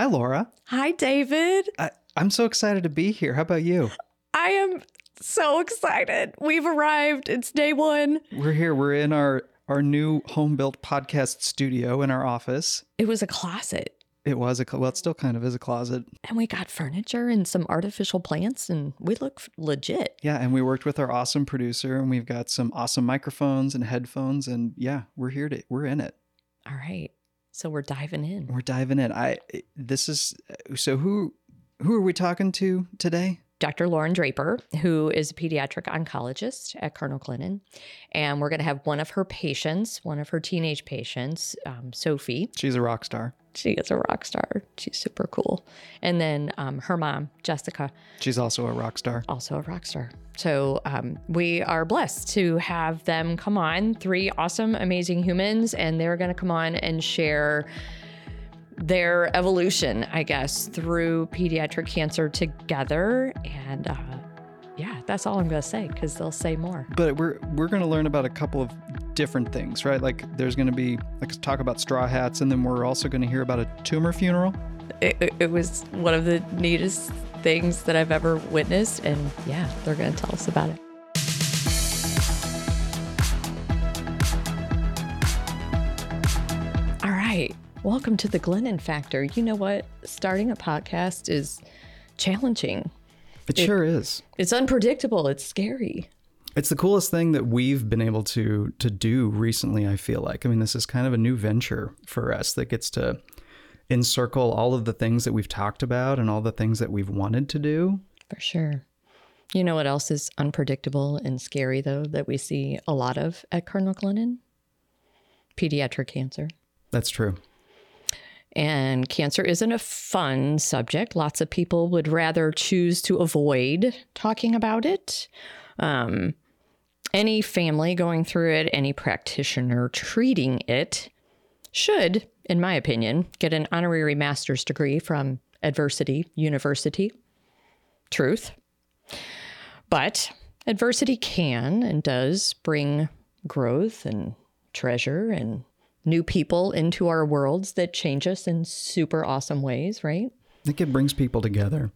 Hi, Laura. Hi, David. I, I'm so excited to be here. How about you? I am so excited. We've arrived. It's day one. We're here. We're in our our new home built podcast studio in our office. It was a closet. It was a well, it still kind of is a closet. And we got furniture and some artificial plants, and we look legit. Yeah, and we worked with our awesome producer, and we've got some awesome microphones and headphones, and yeah, we're here to we're in it. All right. So we're diving in. We're diving in. I this is so who who are we talking to today? Dr. Lauren Draper, who is a pediatric oncologist at Cardinal Glennon. And we're going to have one of her patients, one of her teenage patients, um, Sophie. She's a rock star. She is a rock star. She's super cool. And then um, her mom, Jessica, She's also a rock star. also a rock star. So um, we are blessed to have them come on, three awesome, amazing humans, and they're going to come on and share their evolution, I guess, through pediatric cancer together. And uh, yeah, that's all I'm going to say because they'll say more. But we're we're going to learn about a couple of different things, right? Like there's going to be like talk about straw hats, and then we're also going to hear about a tumor funeral. It, it, it was one of the neatest things that I've ever witnessed. And yeah, they're going to tell us about it. All right. Welcome to the Glennon Factor. You know what? Starting a podcast is challenging. It, sure is. It's unpredictable. It's scary. It's the coolest thing that we've been able to to do recently. I feel like. I mean, this is kind of a new venture for us that gets to encircle all of the things that we've talked about and all the things that we've wanted to do. For sure. You know what else is unpredictable and scary, though, that we see a lot of at Cardinal Glennon? Pediatric cancer. That's true. And cancer isn't a fun subject. Lots of people would rather choose to avoid talking about it. Um, any family going through it, any practitioner treating it should, in my opinion, get an honorary master's degree from Adversity University. Truth. But adversity can and does bring growth and treasure and new people into our worlds that change us in super awesome ways, right? I think it brings people together.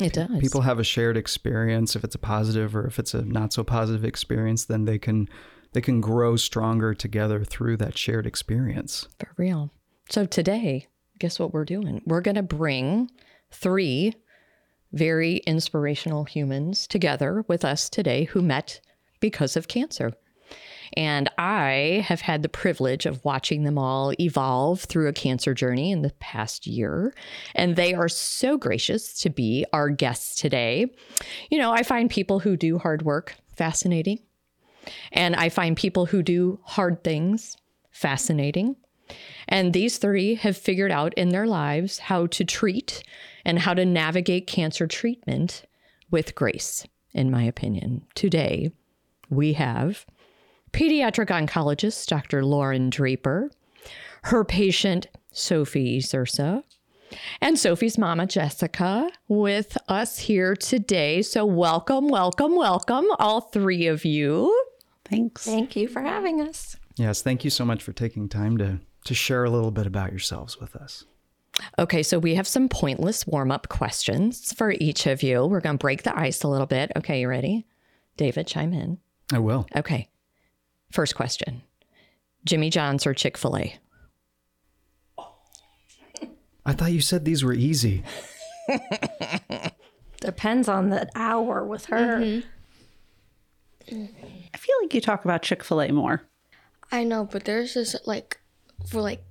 It does. People have a shared experience. If it's a positive or if it's a not so positive experience, then they can they can grow stronger together through that shared experience. For real. So today, guess what we're doing? We're going to bring three very inspirational humans together with us today who met because of cancer. And I have had the privilege of watching them all evolve through a cancer journey in the past year. And they are so gracious to be our guests today. You know, I find people who do hard work fascinating. And I find people who do hard things fascinating. And these three have figured out in their lives how to treat and how to navigate cancer treatment with grace, in my opinion. Today, we have pediatric oncologist Dr. Lauren Draper, her patient Sophie Zursa, and Sophie's mama Jessica with us here today. So, welcome, welcome, welcome, all three of you. Thanks. Thank you for having us. Yes, thank you so much for taking time to to share a little bit about yourselves with us. Okay, so we have some pointless warm up questions for each of you. We're going to break the ice a little bit. Okay, you ready? David, chime in. I will. Okay. First question Jimmy John's or Chick fil A? I thought you said these were easy. Depends on the hour with her. I feel like you talk about Chick fil A more. I know, but there's this like for like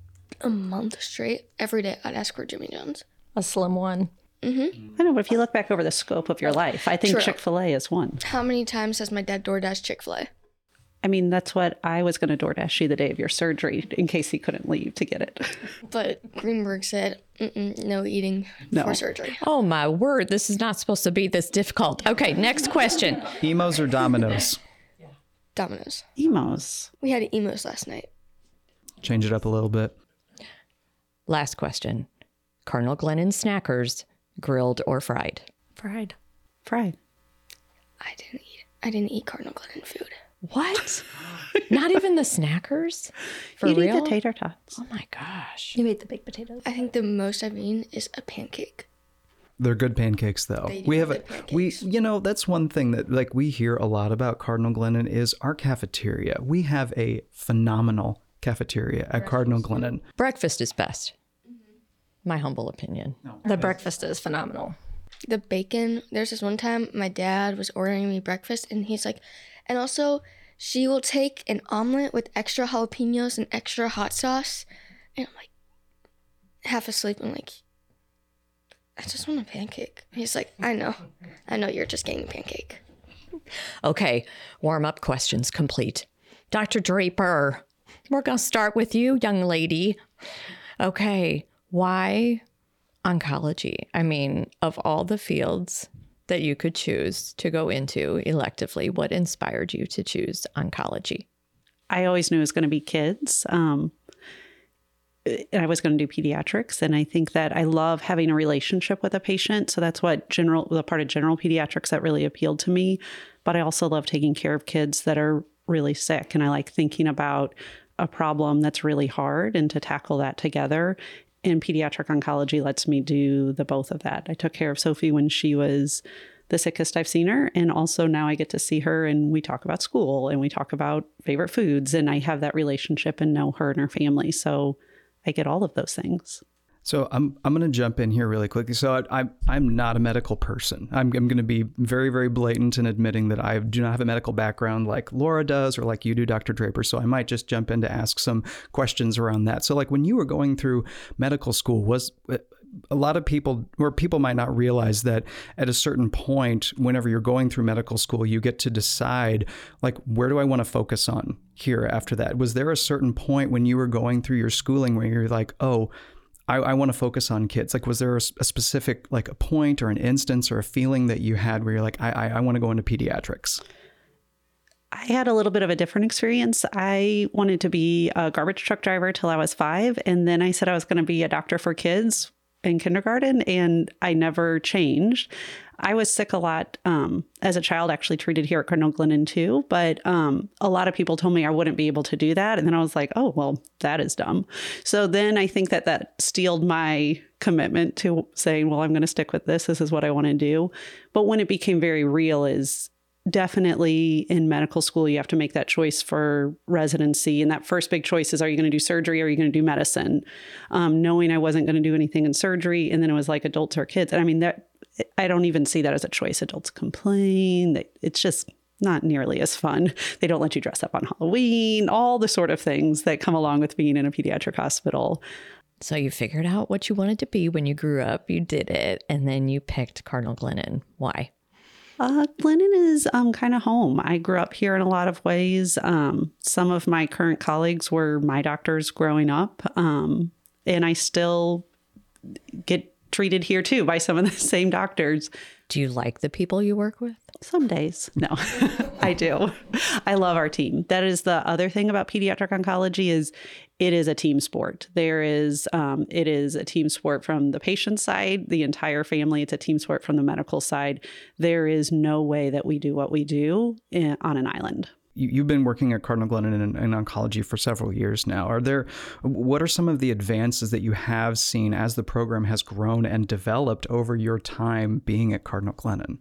a month straight, every day I'd ask for Jimmy John's. A slim one. Mm-hmm. I know, but if you look back over the scope of your life, I think Chick fil A is one. How many times has my dad DoorDash Chick Fil A? I mean, that's what I was going to DoorDash you the day of your surgery in case he couldn't leave to get it. But Greenberg said, Mm-mm, "No eating No. for surgery." Oh my word, this is not supposed to be this difficult. Okay, next question. Imo's or Domino's? Domino's. Imo's. We had Imo's last night. Change it up a little bit. Last question Cardinal Glennon Snackers, grilled or fried? Fried. Fried. I didn't eat. I didn't eat Cardinal Glennon food. What? Not even the snackers? For You'd eat real? the tater tots. oh my gosh. You ate the baked potatoes. I think the most I've eaten is a pancake. They're good pancakes, though. They we have have a we, you know, that's one thing that like we hear a lot about Cardinal Glennon is our cafeteria. We have a phenomenal cafeteria at Cardinal Glennon. Breakfast is best. My humble opinion. The breakfast is phenomenal. The bacon. There's this one time my dad was ordering me breakfast, and he's like, and also she will take an omelet with extra jalapenos and extra hot sauce, and I'm like, half asleep. I'm like, I just want a pancake. He's like, I know, I know, you're just getting a pancake. Okay, warm up questions complete. Dr. Draper, we're going to start with you, young lady. Okay, why oncology? I mean, of all the fields that you could choose to go into electively, what inspired you to choose oncology? I always knew it was going to be kids. Um, and I was going to do pediatrics. And I think that I love having a relationship with a patient. So that's what general, the part of general pediatrics that really appealed to me. But I also love taking care of kids that are really sick. And I like thinking about a problem that's really hard and to tackle that together. And pediatric oncology lets me do the both of that. I took care of Sophie when she was the sickest I've seen her. And also now I get to see her and we talk about school and we talk about favorite foods. And I have that relationship and know her and her family. So I get all of those things. So I'm I'm going to jump in here really quickly. So I, I I'm not a medical person. I'm I'm going to be very very blatant in admitting that I do not have a medical background like Laura does or like you do, Dr. Draper. So I might just jump in to ask some questions around that. So like when you were going through medical school, was a lot of people or people might not realize that at a certain point whenever you're going through medical school you get to decide like where do i want to focus on here after that was there a certain point when you were going through your schooling where you're like oh I, I want to focus on kids. Like, was there a, a, specific, like a point or an instance or a feeling that you had where you're like, I, I, I want to go into pediatrics? I had a little bit of a different experience. I wanted to be a garbage truck driver till I was five. And then I said I was going to be a doctor for kids in kindergarten, and I never changed. I was sick a lot um, as a child, actually treated here at Cardinal Glennon too. But um, a lot of people told me I wouldn't be able to do that. And then I was like, oh, well, that is dumb. So then I think that that steeled my commitment to saying, well, I'm going to stick with this. This is what I want to do. But when it became very real, is definitely in medical school, you have to make that choice for residency. And that first big choice is are you going to do surgery or are you going to do medicine? Um, knowing I wasn't going to do anything in surgery. And then it was like adults or kids. And I mean, that I don't even see that as a choice. Adults complain. that It's just not nearly as fun. They don't let you dress up on Halloween, all the sort of things that come along with being in a pediatric hospital. So you figured out what you wanted to be when you grew up, you did it, and then you picked Cardinal Glennon. Why? Uh, Glennon is um, kind of home. I grew up here in a lot of ways. Um, some of my current colleagues were my doctors growing up, um, and I still get treated here too by some of the same doctors. Do you like the people you work with? Some days. No, I do. I love our team. That is the other thing about pediatric oncology is it is a team sport. There is um, it is a team sport from the patient side, the entire family. It's a team sport from the medical side. There is no way that we do what we do in, on an island you, have been working at Cardinal Glennon in, in, oncology for several years now. Are there, what are some of the advances that you have seen as the program has grown and developed over your time being at Cardinal Glennon?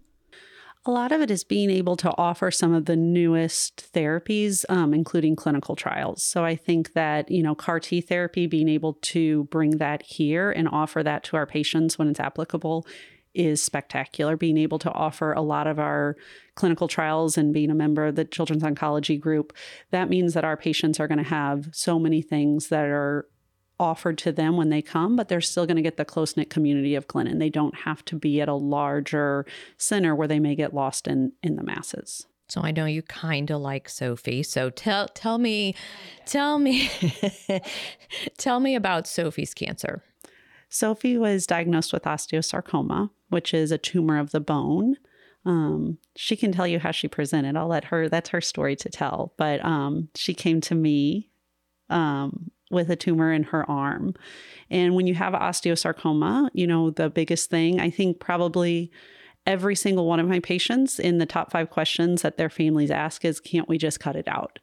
A lot of it is being able to offer some of the newest therapies, um, including clinical trials. So I think that, you know, CAR T therapy, being able to bring that here and offer that to our patients when it's applicable is spectacular. Being able to offer a lot of our clinical trials and being a member of the Children's Oncology Group, that means that our patients are going to have so many things that are offered to them when they come, but they're still going to get the close knit community of Glennon. They don't have to be at a larger center where they may get lost in in the masses. So I know you kind of like Sophie. So tell tell me, tell me, tell me about Sophie's cancer. Sophie was diagnosed with osteosarcoma, which is a tumor of the bone. Um, she can tell you how she presented. I'll let her, that's her story to tell. But um, she came to me um, with a tumor in her arm. And when you have osteosarcoma, you know, the biggest thing, I think probably every single one of my patients in the top five questions that their families ask is, can't we just cut it out?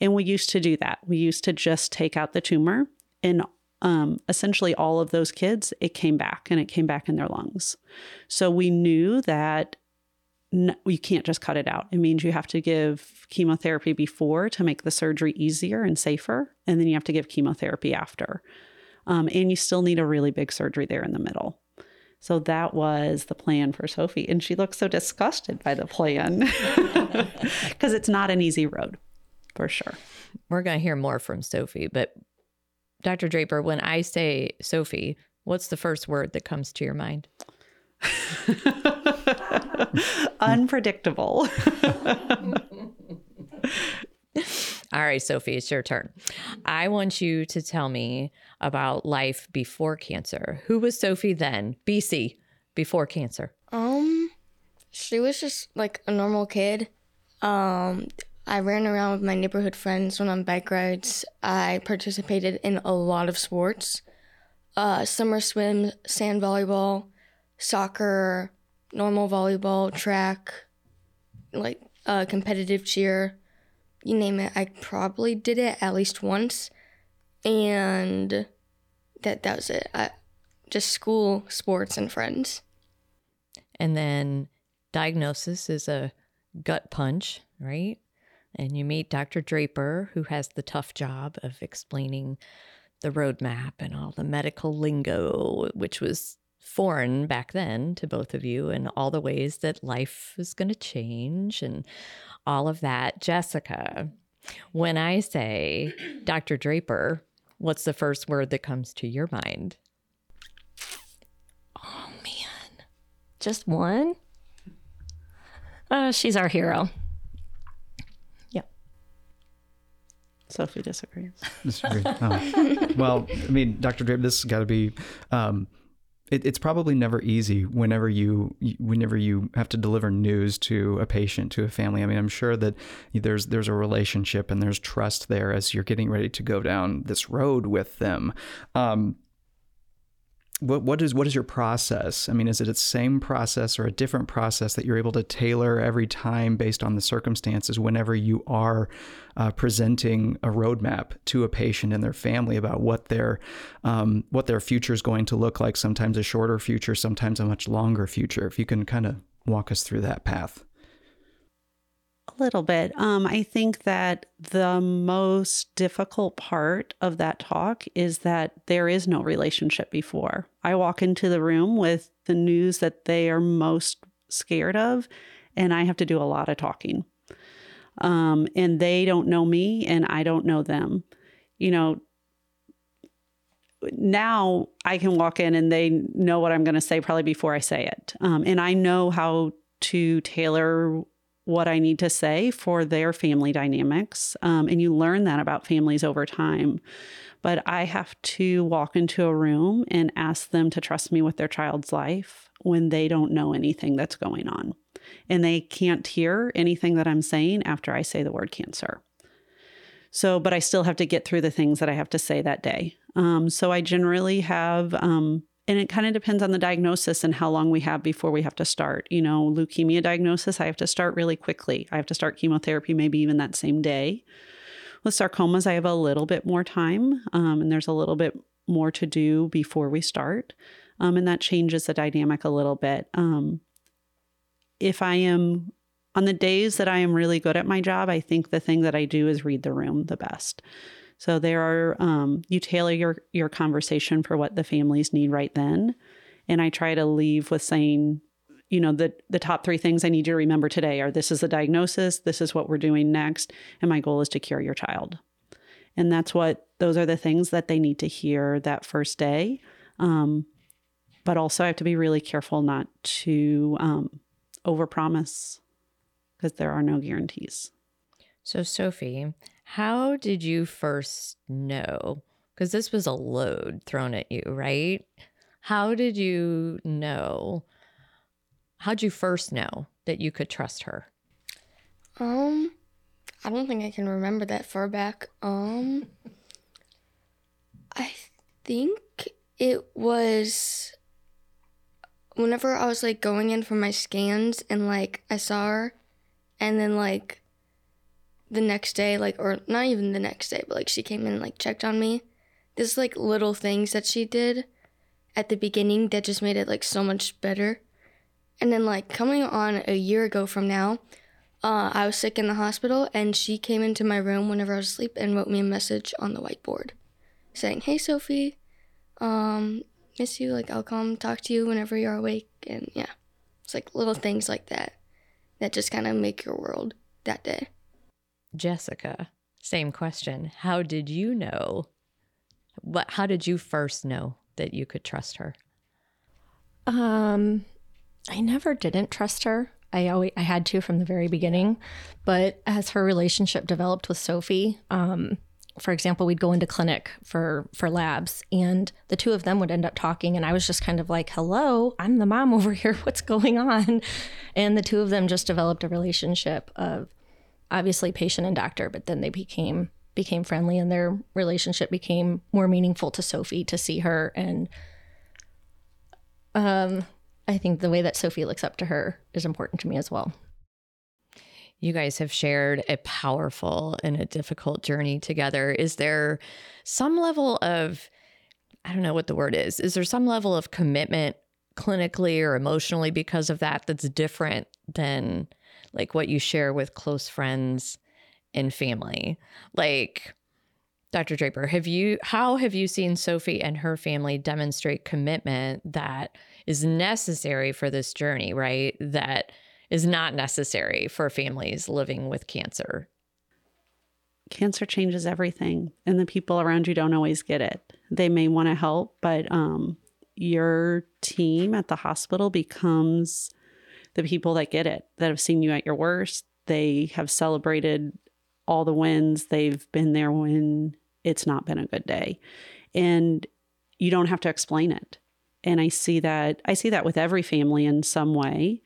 And we used to do that. We used to just take out the tumor, and um, essentially all of those kids, it came back and it came back in their lungs. So we knew that n- you can't just cut it out. It means you have to give chemotherapy before to make the surgery easier and safer, and then you have to give chemotherapy after. Um, and you still need a really big surgery there in the middle. So that was the plan for Sophie. And she looks so disgusted by the plan because it's not an easy road for sure. We're going to hear more from Sophie, but Dr. Draper, when I say Sophie, what's the first word that comes to your mind? Unpredictable. All right, Sophie, it's your turn. I want you to tell me about life before cancer. Who was Sophie then? BC, before cancer. Um, she was just like a normal kid. Um, I ran around with my neighborhood friends, went on bike rides. I participated in a lot of sports uh, summer swim, sand volleyball, soccer, normal volleyball, track, like uh, competitive cheer. You name it. I probably did it at least once. And that, that was it. I, just school, sports, and friends. And then diagnosis is a gut punch, right? And you meet Dr. Draper, who has the tough job of explaining the roadmap and all the medical lingo, which was foreign back then to both of you, and all the ways that life is going to change and all of that. Jessica, when I say Dr. Draper, what's the first word that comes to your mind? Oh man, just one. Uh, she's our hero. Yeah. Sophie disagrees. Disagree. Oh. well, I mean, Dr. Draper, this has got to be. Um, it, it's probably never easy whenever you whenever you have to deliver news to a patient to a family. I mean, I'm sure that there's there's a relationship and there's trust there as you're getting ready to go down this road with them. Um, what what is what is your process? I mean, is it the same process or a different process that you're able to tailor every time based on the circumstances whenever you are uh, presenting a roadmap to a patient and their family about what their um, what their future is going to look like? Sometimes a shorter future, sometimes a much longer future. If you can kind of walk us through that path. A little bit. Um, I think that the most difficult part of that talk is that there is no relationship before. I walk into the room with the news that they are most scared of, and I have to do a lot of talking. Um, and they don't know me, and I don't know them. You know, now I can walk in and they know what I'm going to say probably before I say it. Um, and I know how to tailor what I need to say for their family dynamics. Um, and you learn that about families over time. But I have to walk into a room and ask them to trust me with their child's life when they don't know anything that's going on. And they can't hear anything that I'm saying after I say the word cancer. So, but I still have to get through the things that I have to say that day. Um, so I generally have um, and it kind of depends on the diagnosis and how long we have before we have to start. You know, leukemia diagnosis, I have to start really quickly. I have to start chemotherapy maybe even that same day. With sarcomas, I have a little bit more time, um, and there's a little bit more to do before we start. Um, and that changes the dynamic a little bit. Um, if I am on the days that I am really good at my job, I think the thing that I do is read the room the best. So there are um, you tailor your your conversation for what the families need right then, and I try to leave with saying, you know, the the top three things I need you to remember today are this is the diagnosis, this is what we're doing next, and my goal is to cure your child. And that's what those are the things that they need to hear that first day. Um, but also, I have to be really careful not to um, overpromise because there are no guarantees. So, Sophie, how did you first know? Because this was a load thrown at you, right? How did you know? How'd you first know that you could trust her? Um, I don't think I can remember that far back. Um, I think it was whenever I was like going in for my scans and like I saw her, and then like the next day, like or not even the next day, but like she came in and like checked on me. There's like little things that she did at the beginning that just made it like so much better. And then like coming on a year ago from now, uh, I was sick in the hospital and she came into my room whenever I was asleep and wrote me a message on the whiteboard saying, Hey Sophie, um, miss you, like I'll come talk to you whenever you're awake and yeah. It's like little things like that that just kind of make your world that day. Jessica, same question. How did you know? What how did you first know that you could trust her? Um, I never didn't trust her. I always I had to from the very beginning, but as her relationship developed with Sophie, um, for example, we'd go into clinic for for labs, and the two of them would end up talking, and I was just kind of like, "Hello, I'm the mom over here. What's going on?" And the two of them just developed a relationship of obviously patient and doctor, but then they became became friendly, and their relationship became more meaningful to Sophie to see her and um I think the way that Sophie looks up to her is important to me as well. You guys have shared a powerful and a difficult journey together. Is there some level of, I don't know what the word is, is there some level of commitment clinically or emotionally because of that that's different than like what you share with close friends and family? Like, Dr. Draper, have you how have you seen Sophie and her family demonstrate commitment that is necessary for this journey, right? That is not necessary for families living with cancer. Cancer changes everything, and the people around you don't always get it. They may want to help, but um, your team at the hospital becomes the people that get it, that have seen you at your worst. They have celebrated all the wins. They've been there when it's not been a good day. And you don't have to explain it. And I see that I see that with every family in some way.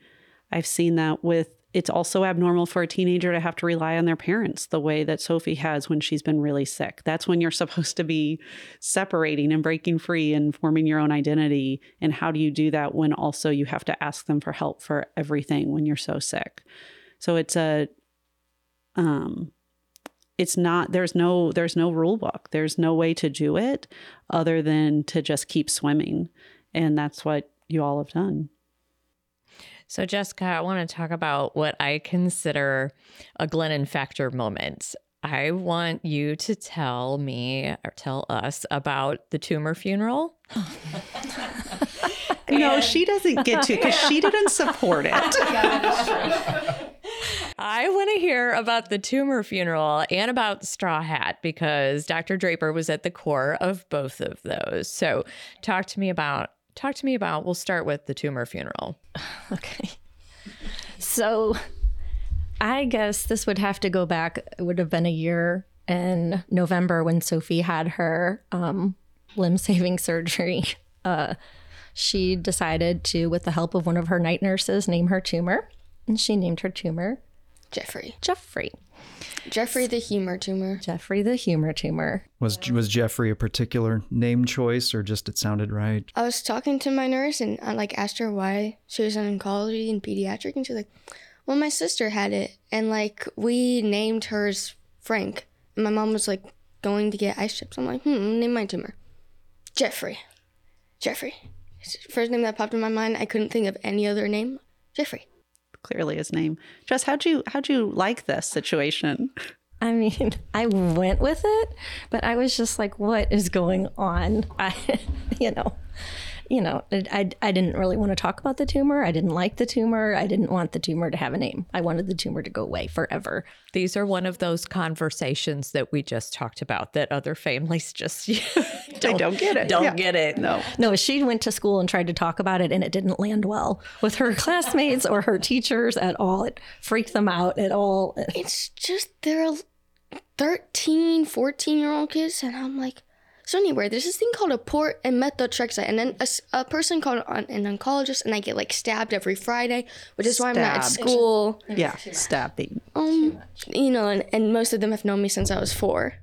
I've seen that with it's also abnormal for a teenager to have to rely on their parents the way that Sophie has when she's been really sick. That's when you're supposed to be separating and breaking free and forming your own identity. And how do you do that when also you have to ask them for help for everything when you're so sick? So it's a um it's not there's no there's no rule book. There's no way to do it other than to just keep swimming. And that's what you all have done. So, Jessica, I want to talk about what I consider a Glennon factor moment. I want you to tell me or tell us about the tumor funeral. no, she doesn't get to because she didn't support it. I want to hear about the tumor funeral and about Straw Hat because Dr. Draper was at the core of both of those. So, talk to me about talk to me about we'll start with the tumor funeral okay so i guess this would have to go back it would have been a year in november when sophie had her um, limb saving surgery uh, she decided to with the help of one of her night nurses name her tumor and she named her tumor Jeffrey. Jeffrey. Jeffrey the humor tumor. Jeffrey the humor tumor. Was was Jeffrey a particular name choice or just it sounded right? I was talking to my nurse and I like asked her why she was in oncology and pediatric and she's like, Well my sister had it and like we named hers Frank. And my mom was like going to get ice chips. I'm like, hmm, name my tumor. Jeffrey. Jeffrey. First name that popped in my mind, I couldn't think of any other name. Jeffrey clearly his name. Jess, how'd you how'd you like this situation? I mean, I went with it, but I was just like, what is going on? I, you know, you know, I, I didn't really want to talk about the tumor. I didn't like the tumor. I didn't want the tumor to have a name. I wanted the tumor to go away forever. These are one of those conversations that we just talked about that other families just don't, don't get it. Don't yeah. get it. No. No, she went to school and tried to talk about it and it didn't land well with her classmates or her teachers at all. It freaked them out at all. It's just they're 13, 14 year old kids and I'm like so anyway, there's this thing called a port and methotrexate, and then a, a person called an, an oncologist, and I get like stabbed every Friday, which is why I'm not at school. Yeah, stabbing. Um, you know, and, and most of them have known me since I was four.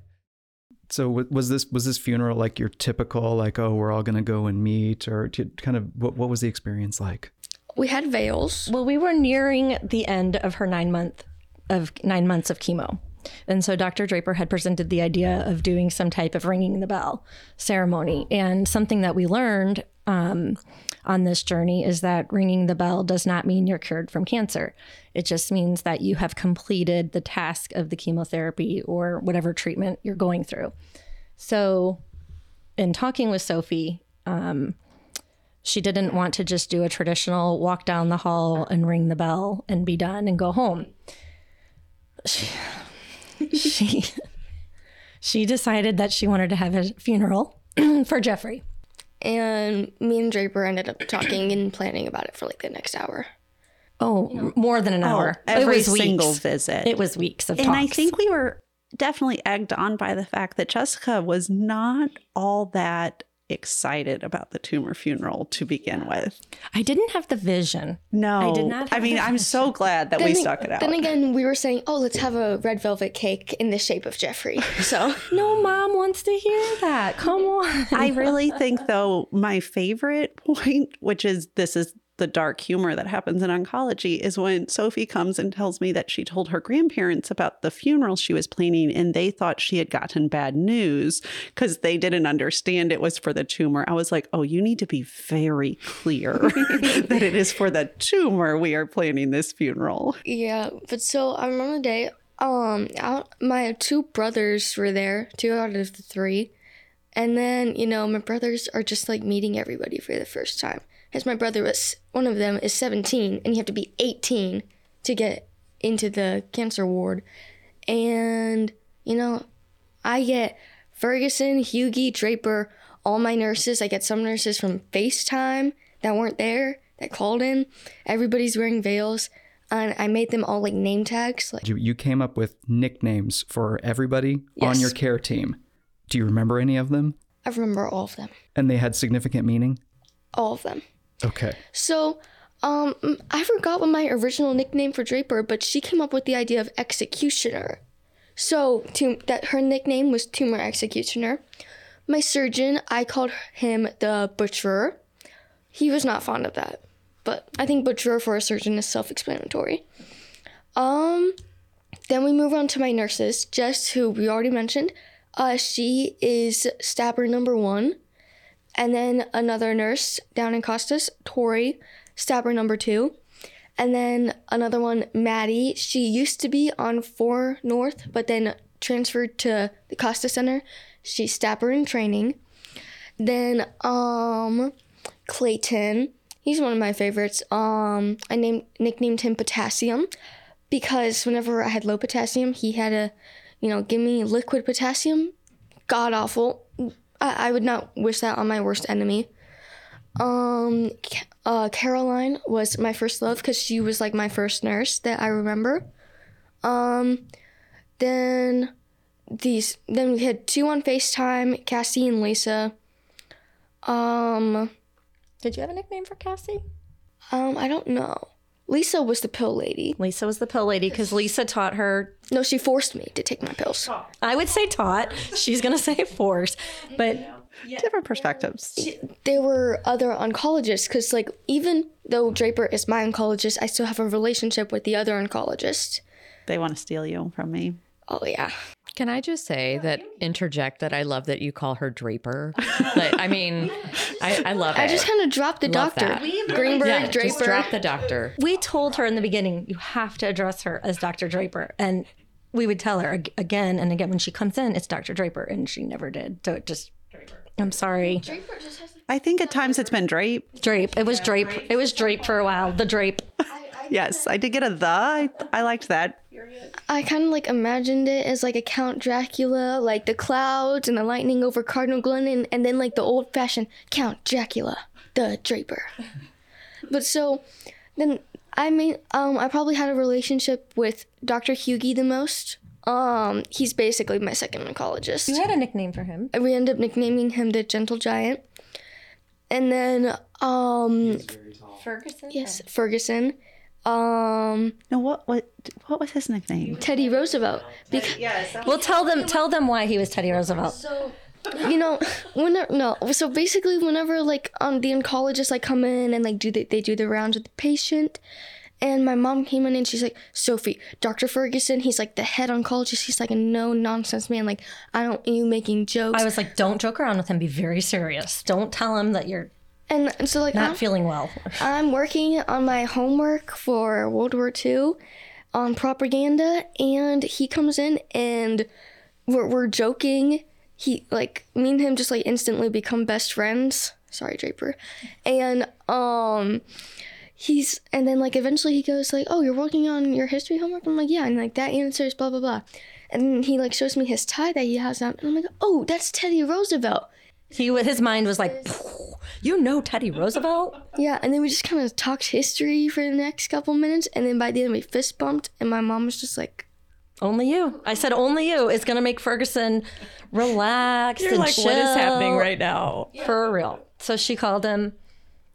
So wa- was this was this funeral like your typical like oh we're all gonna go and meet or to kind of what what was the experience like? We had veils. Well, we were nearing the end of her nine month of nine months of chemo. And so Dr. Draper had presented the idea of doing some type of ringing the bell ceremony. And something that we learned um, on this journey is that ringing the bell does not mean you're cured from cancer. It just means that you have completed the task of the chemotherapy or whatever treatment you're going through. So, in talking with Sophie, um, she didn't want to just do a traditional walk down the hall and ring the bell and be done and go home. She she, she decided that she wanted to have a funeral for Jeffrey. And me and Draper ended up talking and planning about it for like the next hour. Oh, more than an oh, hour. every it was single weeks. visit. It was weeks of and talks. And I think we were definitely egged on by the fact that Jessica was not all that excited about the tumor funeral to begin with. I didn't have the vision. No, I did not I mean, I'm so glad that we stuck it out. Then again, we were saying, oh, let's have a red velvet cake in the shape of Jeffrey. So No mom wants to hear that. Come on. I really think, though, my favorite point, which is this is the dark humor that happens in oncology, is when Sophie comes and tells me that she told her grandparents about the funeral she was planning and they thought she had gotten bad news because they didn't understand it was for the tumor. I was like, oh, you need to be very clear that it is for the tumor we are planning this funeral. yeah, but so I remember the day. Um, out, my two brothers were there, two out of the three, and then you know my brothers are just like meeting everybody for the first time. As my brother was, one of them is 17, and you have to be 18 to get into the cancer ward, and you know, I get Ferguson, Hughie, Draper, all my nurses. I get some nurses from FaceTime that weren't there that called in. Everybody's wearing veils. And I made them all like name tags. Like You you came up with nicknames for everybody on your care team. Do you remember any of them? I remember all of them. And they had significant meaning? All of them. Okay. So, um, I forgot what my original nickname for Draper, but she came up with the idea of executioner. So, to, that her nickname was Tumor Executioner. My surgeon, I called him the butcher. He was not fond of that, but I think butcher for a surgeon is self-explanatory. Um, then we move on to my nurses, Jess, who we already mentioned. Uh, she is stabber number one. And then another nurse down in Costas, Tori, stabber number two. And then another one, Maddie. She used to be on 4 North, but then transferred to the Costas Center. She's stabber in training. Then um Clayton. He's one of my favorites. Um I named nicknamed him Potassium because whenever I had low potassium, he had to, you know, give me liquid potassium. God awful. I, I would not wish that on my worst enemy. Um, uh, Caroline was my first love because she was like my first nurse that I remember. Um, then these, then we had two on Facetime, Cassie and Lisa. Um, Did you have a nickname for Cassie? um, I don't know. Lisa was the pill lady. Lisa was the pill lady because Lisa taught her. No, she forced me to take my pills. I would say taught. She's going to say force. But Different perspectives. there were other oncologists because like even though draper is my oncologist i still have a relationship with the other oncologist They want to steal you from me. oh yeah Can I just say that interject that I love that you call her Draper? like, I mean, I, I love it. i just kind of dropped the Love doctor that. greenberg yeah, draper just drop the doctor. we told her in the beginning, you have to address her as Dr. Draper. And we would tell her again and again when she comes in, it's Dr. Draper. And she never did. So it just, Draper. I'm sorry. Draper just has I think at times it's been drape. Drape. It was Drape. It was Drape for a while. The Drape. Yes, I did get a the. I, I liked that. I kind of like imagined it as like a count dracula like the clouds and the lightning over cardinal glennon and then like the old fashioned count dracula the draper. But so then i mean um i probably had a relationship with dr hughie the most. Um he's basically my second oncologist. You had a nickname for him. we end up nicknaming him the gentle giant. And then um Ferguson? yes ferguson Um, No, what what what was his nickname? Teddy Roosevelt. Because Well, tell them tell them why he was Teddy Roosevelt. so, you know, whenever no, so basically, whenever like um the oncologists like come in and like do the, they do the rounds with the patient, and my mom came in and she's like, Sophie, Dr. Ferguson, he's like the head oncologist. He's like a no nonsense man. Like I don't you making jokes. I was like, don't joke around with him. Be very serious. Don't tell him that you're and, and so like not I'm, feeling well. I'm working on my homework for World War II on propaganda, and he comes in and we're, we're joking. He like me and him just like instantly become best friends. Sorry, Draper. And um, he's and then like eventually he goes like, "Oh, you're working on your history homework." I'm like, "Yeah," and like that answers blah blah blah. And he like shows me his tie that he has on, and I'm like, "Oh, that's Teddy Roosevelt." He his mind was like, you know Teddy Roosevelt. Yeah, and then we just kind of talked history for the next couple minutes, and then by the end we fist bumped, and my mom was just like, Only you. I said only you is gonna make Ferguson relax and like, chill. What is happening right now? For real. So she called him.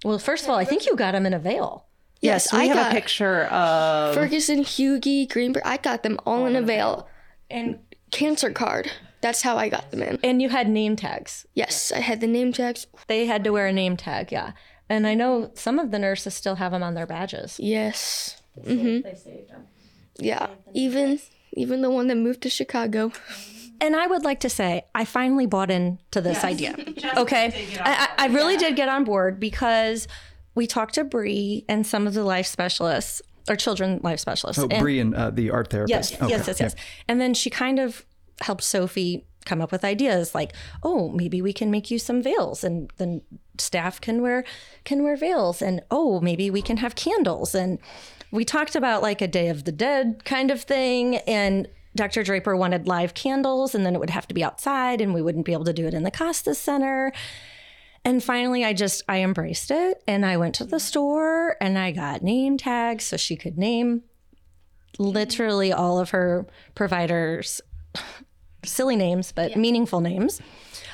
Well, first of all, I think you got him in a veil. Yes, Yes, we I have got- a picture of Ferguson, Hughie, Greenberg. I got them all in a veil. And Cancer card. That's how I got them in. and you had name tags. Yes, I had the name tags. They had to wear a name tag, yeah. And I know some of the nurses still have them on their badges. Yes. They Mm-hmm. saved them. Yeah. Even even the one that moved to Chicago. And I would like to say, I finally bought into this idea. Okay. I, I I really did get on board because we talked to Bree and some of the life specialists or children life specialists. Oh, and- Bree and uh, the art therapist. Yes, Okay, yes, yes, yes. And then she kind of helped Sophie come up with ideas like, oh, maybe we can make you some veils, and then staff can wear can wear veils, and oh, maybe we can have candles, and we talked about like a Day of the Dead kind of thing, and. Dr. Draper wanted live candles, and then it would have to be outside, and we wouldn't be able to do it in the Costas Center. And finally, I just I embraced it, and I went to the store and I got name tags so she could name literally all of her providers silly names but meaningful names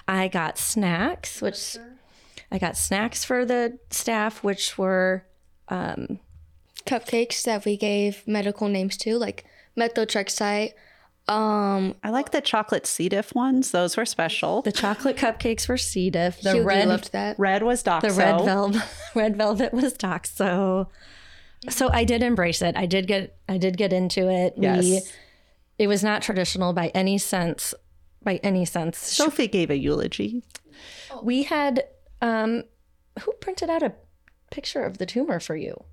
i got snacks which i got snacks for the staff which were Cupcakes that we gave medical names to, like methotrexate. Um, I like the chocolate C. diff ones. Those were special. the chocolate cupcakes were c diff the Hughie red loved that. Red was Doxo. the red velvet red velvet was doxo so i did embrace it i did get i did get into it we Yes. It was not traditional by any sense by any sense Sophie gave a eulogy. we had um who printed out a picture of the tumor for you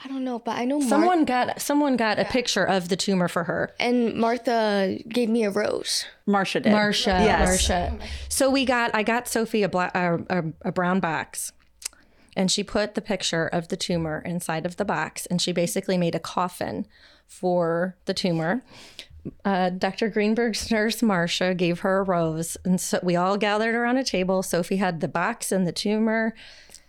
I don't know, but I know Mar- someone got someone got a picture of the tumor for her and Martha gave me a rose. Marcia did. Marsha, Yes. Marsha. So we got, I got Sophie a, black, a, a, a brown box, and she put the picture of the tumor inside of the box, and she basically made a coffin for the tumor. Uh, Dr. Greenberg's nurse Marsha gave her a rose, and so we all gathered around a table. Sophie had the box and the tumor,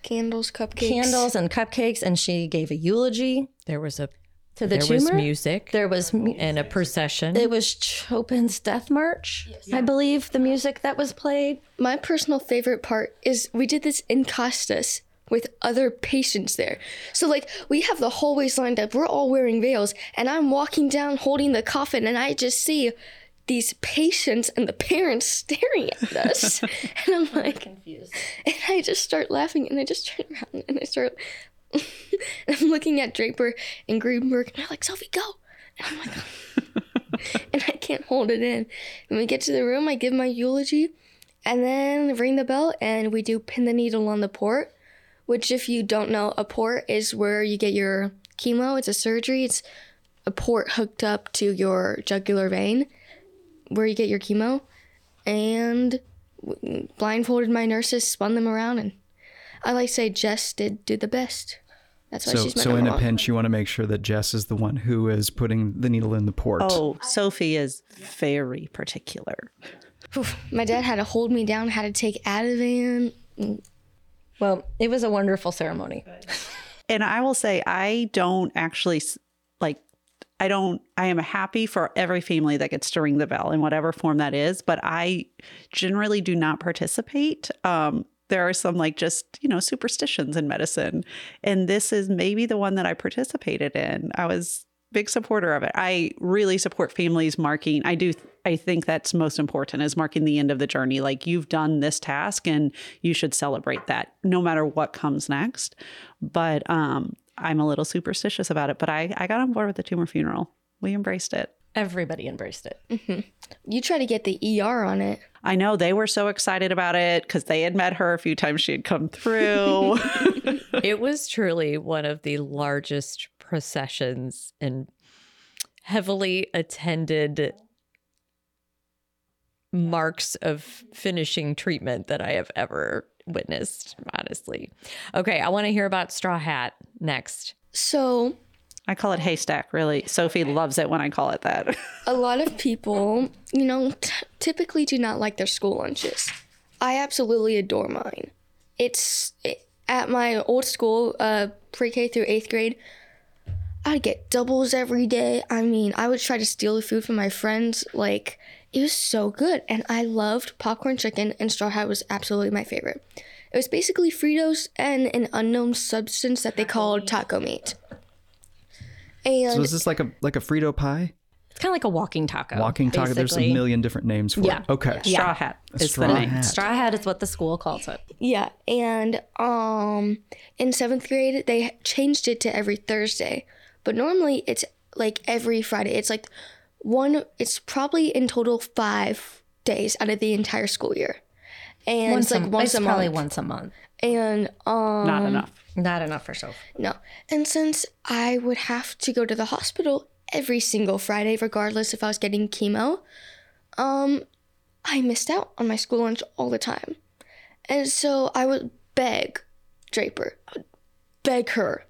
Candles, cupcakes. candles and cupcakes, and she gave a eulogy There was a to the there tumor. was music There was mu- and a procession. it was Chopin's Death March, I believe, the music that was played. My personal favorite part is we did this in Costas with other patients there. So like we have the hallways lined up. We're all wearing veils, and I'm walking down holding the coffin, and I just see these patients and the parents staring at us, and I'm like confused. And I just start laughing, and I just turn around and I start. I'm looking at Draper and Greenberg, and they're like, "Sophie, go!" And I'm like, and I can't hold it in. When we get to the room, I give my eulogy, and then ring the bell, and we do pin the needle on the port. Which, if you don't know, a port is where you get your chemo. It's a surgery. It's a port hooked up to your jugular vein, where you get your chemo. And blindfolded my nurses, spun them around, and I like to say Jess did do the best. That's why So, she's my so in a pinch, you want to make sure that Jess is the one who is putting the needle in the port. Oh, Sophie is very particular. My dad had to hold me down, had to take Ativan. Well, it was a wonderful ceremony. And I will say, I don't actually like, I don't, I am happy for every family that gets to ring the bell in whatever form that is, but I generally do not participate. Um, there are some like just, you know, superstitions in medicine. And this is maybe the one that I participated in. I was big supporter of it. I really support families marking. I do I think that's most important is marking the end of the journey. Like you've done this task and you should celebrate that no matter what comes next. But um I'm a little superstitious about it, but I I got on board with the tumor funeral. We embraced it. Everybody embraced it. You try to get the ER on it. I know they were so excited about it because they had met her a few times she had come through. it was truly one of the largest processions and heavily attended marks of finishing treatment that I have ever witnessed, honestly. Okay, I want to hear about Straw Hat next. So I call it haystack, really. Sophie loves it when I call it that. a lot of people, you know, t- typically do not like their school lunches. I absolutely adore mine. It's it, at my old school, uh, pre-K through eighth grade. I'd get doubles every day. I mean, I would try to steal the food from my friends. Like, it was so good. And I loved popcorn chicken, and Straw Hat was absolutely my favorite. It was basically Fritos and an unknown substance that they called taco meat. And So is this like a like a Frito pie? It's kind of like a walking taco. Walking taco. There's a basically. million different names for Yeah. it. Okay. Straw hat is straw the name. hat. Straw hat is what the school calls it. Yeah, and um in 7th grade they changed it to every Thursday. But normally it's like every Friday. It's like one it's probably in total 5 days out of the entire school year. And Once it's like a, once it's a probably month. once a month. And um Not enough. Not enough for Sophie. no. And since I would have to go to the hospital every single Friday regardless if I was getting chemo, um I missed out on my school lunch all the time. And so I would beg Draper, I would beg her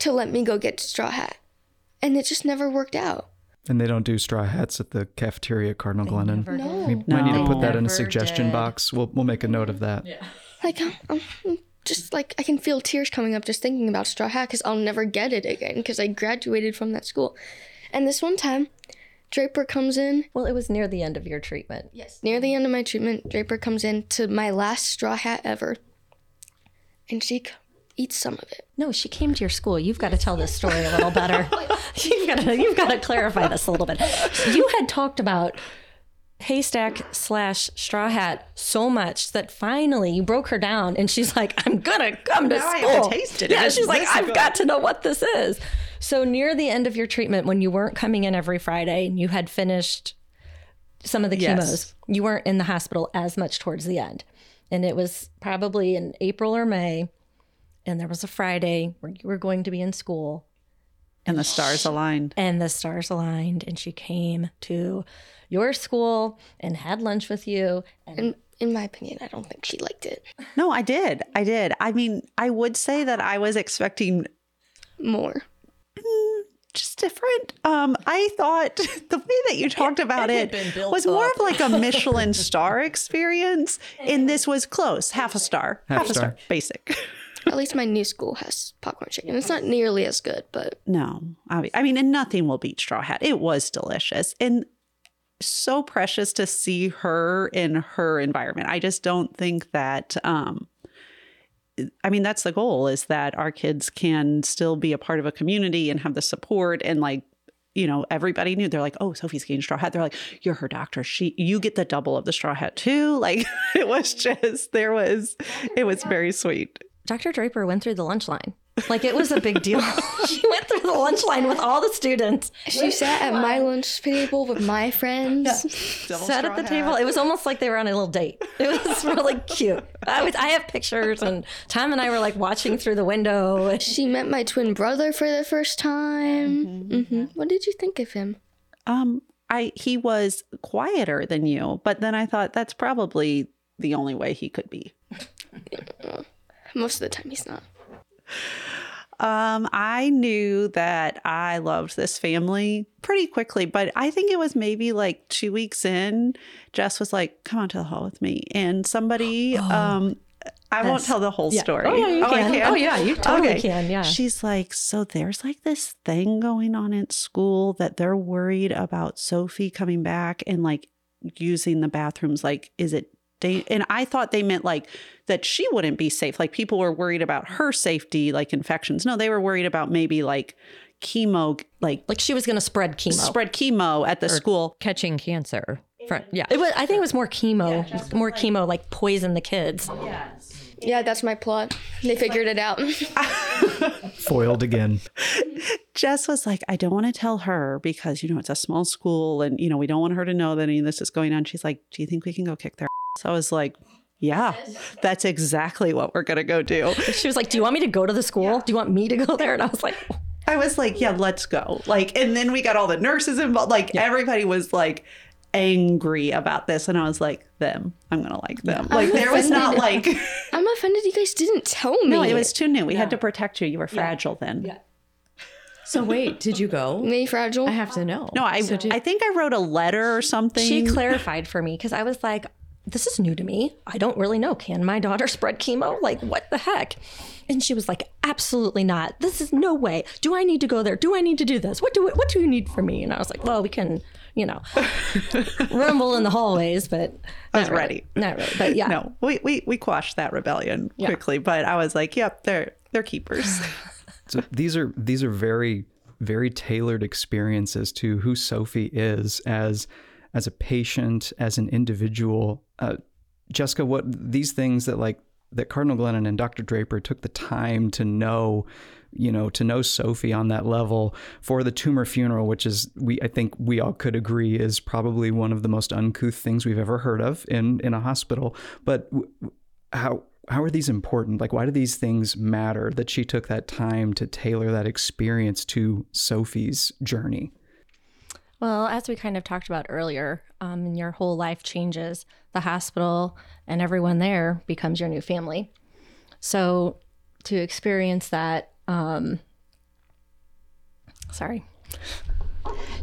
to let me go get Straw Hat. And it just never worked out. And they don't do straw hats at the cafeteria at Cardinal Glennon. No. We might need to put that in a suggestion did. box. We'll we'll make a note of that. Yeah. Like, I'm, I'm just like, I can feel tears coming up just thinking about Straw Hat because I'll never get it again because I graduated from that school. And this one time, Draper comes in Well, it was near the end of your treatment. Yes. Near the end of my treatment, Draper comes in to my last straw hat ever, and she eats some of it. No, she came to your school. You've got to tell this story a little better. you've got to you've got to clarify this a little bit. You had talked about haystack slash straw hat so much that finally you broke her down, and she's like, "I'm gonna come to Now school." taste it. Yeah, she's like, "I've good." got to know what this is." So near the end of your treatment, when you weren't coming in every Friday and you had finished some of the Yes. chemos, you weren't in the hospital as much towards the end, and it was probably in April or May and there was a Friday where you were going to be in school, And the stars aligned. and the stars aligned, and she came to your school and had lunch with you. And And in my opinion, I don't think she liked it No, I did. I did. I mean, I would say that I was expecting more. just different. Um, I thought the way that you talked about it it, been built was more up. of like a Michelin star experience, and this was close, half a star, half, a star, star. basic. At least my new school has popcorn chicken. It's not nearly as good, but No, I, I mean, and nothing will beat Straw Hat. It was delicious and so precious to see her in her environment. I just don't think that. Um, I mean, that's the goal: is that our kids can still be a part of a community and have the support and like. You know, everybody knew. They're like, "Oh, Sophie's getting straw hat." They're like, "You're her doctor. She, you get the double of the straw hat too." Like, it was just there was, it was very sweet. Dr. Draper went through the lunch line. Like it was a big deal. she went through the lunch line with all the students, she sat at my lunch table with my friends. sat at the table. It was almost like they were on a little date. It was really cute. I was, I have pictures, and Tom and I were like watching through the window. She met my twin brother for the first time. hmm What did you think of him? Um, I he was quieter than you, but then I thought that's probably the only way he could be. Most of the time, he's not. Um, I knew that I loved this family pretty quickly, but I think it was maybe like two weeks in. Jess was like, "Come on to the hall with me," and somebody, um, I won't tell the whole Yeah. story. Oh, yeah, you I can. Oh, yeah, you totally can, yeah. She's like, so there's like this thing going on at school that they're worried about Sophie coming back and like using the bathrooms. Like, is it da- and I thought they meant like that she wouldn't be safe. Like people were worried about her safety, like infections. No, they were worried about maybe like chemo, like Like she was going to spread chemo. spread chemo at the school. Catching cancer. Fr- yeah. It was, I think it was more chemo, more chemo, like poison the kids. Yeah, that's my plot. They figured it out. Foiled again. Jess was like, I don't want to tell her because, you know, it's a small school and, you know, we don't want her to know that any of this is going on. She's like, Do you think we can go kick their ass? I was like, Yeah, that's exactly what we're going to go do. She was like, "Do you want me to go to the school? Do you want me to go there?" And I was like, I was like, Yeah, let's go. Like, and then we got all the nurses involved. Like, everybody was like, angry about this and I was like them I'm gonna like them like there was not like I'm offended you guys didn't tell me. no it was too new we had to protect you you were fragile then yeah So wait, did you go? me fragile. I have to know. no I I think I wrote a letter or something she clarified for me because I was like, "This is new to me. I don't really know. Can my daughter spread chemo? Like, what the heck?" And she was like, "Absolutely not. This is no way. Do I need to go there? Do I need to do this? What do what do you need from me?" And I was like, "Well, we can." You know, rumble in the hallways, but I was not really. ready. Not really, but yeah. no we, we we quashed that rebellion quickly but I was like yep they're they're keepers So these are these are very very tailored experiences to who Sophie is as as a patient, as an individual. Uh, Jessica, what these things that like that Cardinal Glennon and Dr. Draper took the time to know, you know, to know Sophie on that level for the tumor funeral, which is we I think we all could agree is probably one of the most uncouth things we've ever heard of in in a hospital. But how how are these important? Like, why do these things matter that she took that time to tailor that experience to Sophie's journey? Well, as we kind of talked about earlier, um, and your whole life changes, the hospital and everyone there becomes your new family. So to experience that, um, sorry,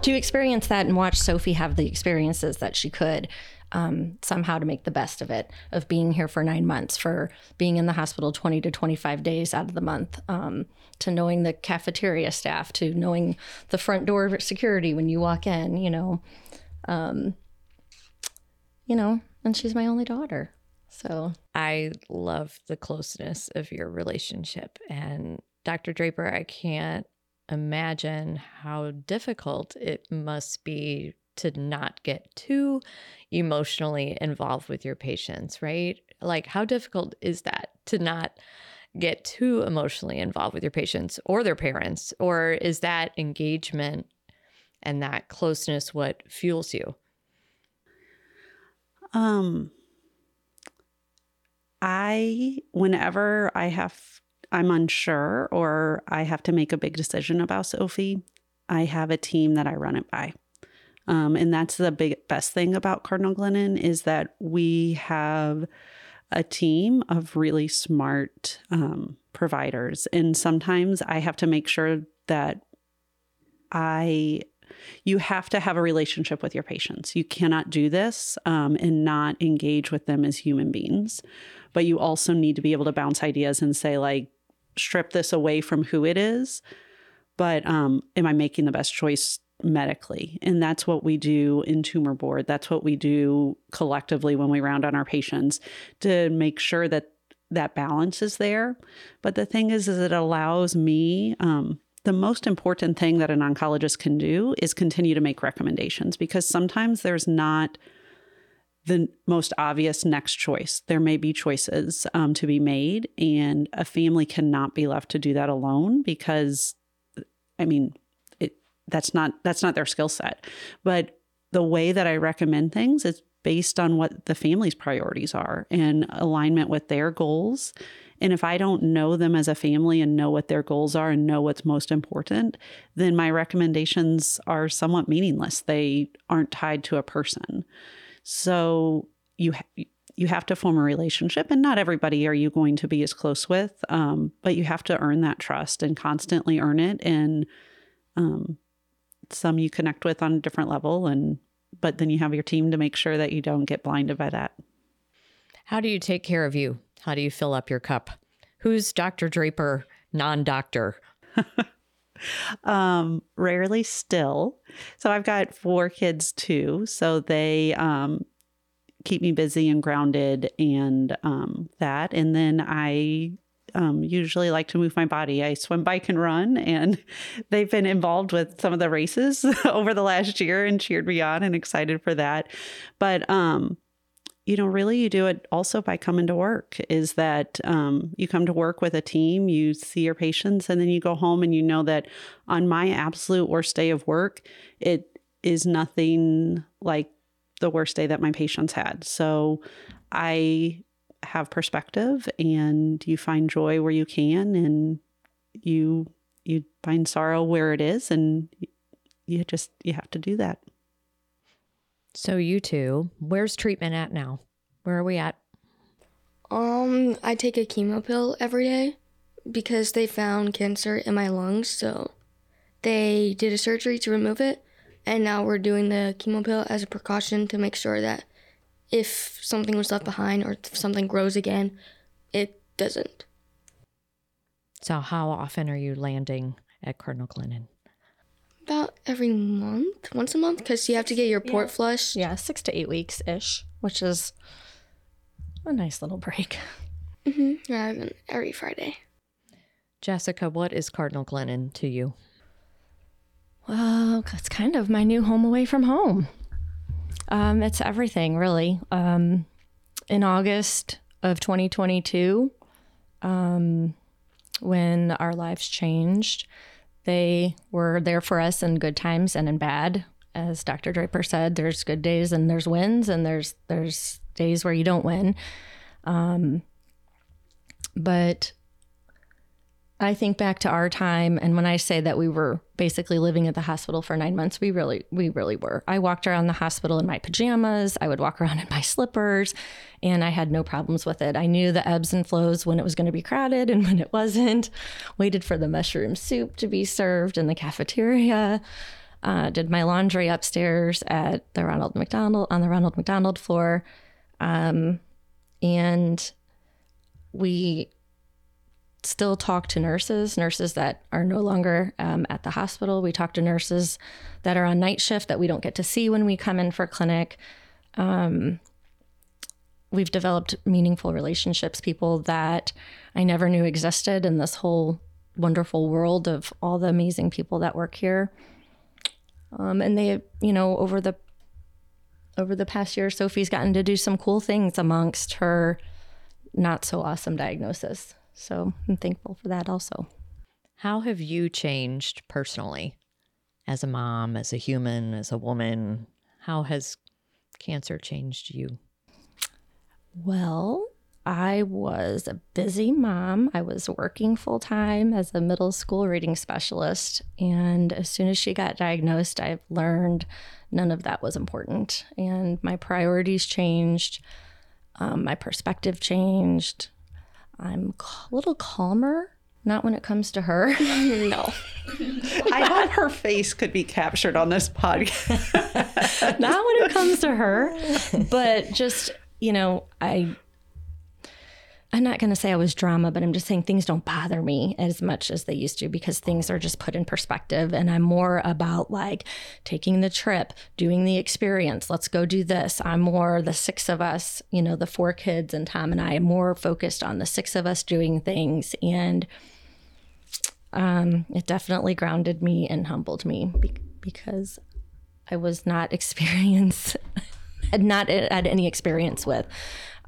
to experience that and watch Sophie have the experiences that she could. Um, somehow to make the best of it, of being here for nine months, for being in the hospital 20 to 25 days out of the month, um, to knowing the cafeteria staff, to knowing the front door security when you walk in, you know. Um, you know, and she's my only daughter. So I love the closeness of your relationship. And Dr. Draper, I can't imagine how difficult it must be to not get too emotionally involved with your patients, right? Like, how difficult is that to not get too emotionally involved with your patients or their parents? Or is that engagement and that closeness what fuels you? Um, I, whenever I have, I'm unsure or I have to make a big decision about Sophie, I have a team that I run it by. Um, and that's the big best thing about Cardinal Glennon is that we have a team of really smart um, providers. And sometimes I have to make sure that I you have to have a relationship with your patients. You cannot do this um, and not engage with them as human beings. But you also need to be able to bounce ideas and say, like, strip this away from who it is. But um, am I making the best choice medically? And that's what we do in Tumor Board. That's what we do collectively when we round on our patients to make sure that that balance is there. But the thing is, is it allows me. Um, the most important thing that an oncologist can do is continue to make recommendations because sometimes there's not the most obvious next choice. There may be choices um, to be made, and a family cannot be left to do that alone because, I mean, that's not that's not their skill set. But the way that I recommend things is based on what the family's priorities are and alignment with their goals. And if I don't know them as a family and know what their goals are and know what's most important, then my recommendations are somewhat meaningless. They aren't tied to a person. So you ha- you have to form a relationship, and not everybody are you going to be as close with, um, but you have to earn that trust and constantly earn it. And um, some you connect with on a different level, and but then you have your team to make sure that you don't get blinded by that. How do you take care of you? How do you fill up your cup? Who's Dr. Draper, non doctor? um, rarely still. So I've got four kids too. So they, um, keep me busy and grounded and um, that. And then I um, usually like to move my body. I swim, bike, and run, and they've been involved with some of the races over the last year and cheered me on and excited for that. But um, you know, really, you do it also by coming to work. Is that um, you come to work with a team, you see your patients, and then you go home and you know that on my absolute worst day of work, it is nothing like the worst day that my patients had. So I have perspective and you find joy where you can and you you find sorrow where it is and you just you have to do that. So you two, where's treatment at now? Where are we at? Um, I take a chemo pill every day because they found cancer in my lungs, so they did a surgery to remove it, and now we're doing the chemo pill as a precaution to make sure that if something was left behind or if something grows again, it doesn't. So how often are you landing at Cardinal Glennon? About every month, once a month, because you have to get your port flush. Yeah, six to eight weeks ish, which is a nice little break. hmm Rather than every Friday. Jessica, what is Cardinal Glennon to you? Well, it's kind of my new home away from home. Um, it's everything, really. Um, in August of 2022, um, when our lives changed, they were there for us in good times and in bad. As Dr. Draper said, there's good days and there's wins, and there's there's days where you don't win. Um, but I think back to our time, and when I say that we were basically living at the hospital for nine months, we really, we really were. I walked around the hospital in my pajamas. I would walk around in my slippers, and I had no problems with it. I knew the ebbs and flows when it was going to be crowded and when it wasn't. Waited for the mushroom soup to be served in the cafeteria. Uh, did my laundry upstairs at the Ronald McDonald on the Ronald McDonald floor, um, and we still talk to nurses, nurses that are no longer um, at the hospital. We talk to nurses that are on night shift that we don't get to see when we come in for clinic. Um, we've developed meaningful relationships, people that I never knew existed in this whole wonderful world of all the amazing people that work here. Um, and they, you know, over the over the past year, Sophie's gotten to do some cool things amongst her not so awesome diagnosis. So I'm thankful for that also. How have you changed personally as a mom, as a human, as a woman? How has cancer changed you? Well, I was a busy mom. I was working full time as a middle school reading specialist. And as soon as she got diagnosed, I've learned none of that was important. And my priorities changed, um, my perspective changed. I'm a little calmer. Not when it comes to her. no. I hope her face could be captured on this podcast. Not when it comes to her, but just, you know, I I'm not going to say I was drama, but I'm just saying things don't bother me as much as they used to because things are just put in perspective. And I'm more about like taking the trip, doing the experience. Let's go do this. I'm more the six of us, you know, the four kids and Tom and I, am more focused on the six of us doing things. And um, it definitely grounded me and humbled me be- because I was not experienced, had not had any experience with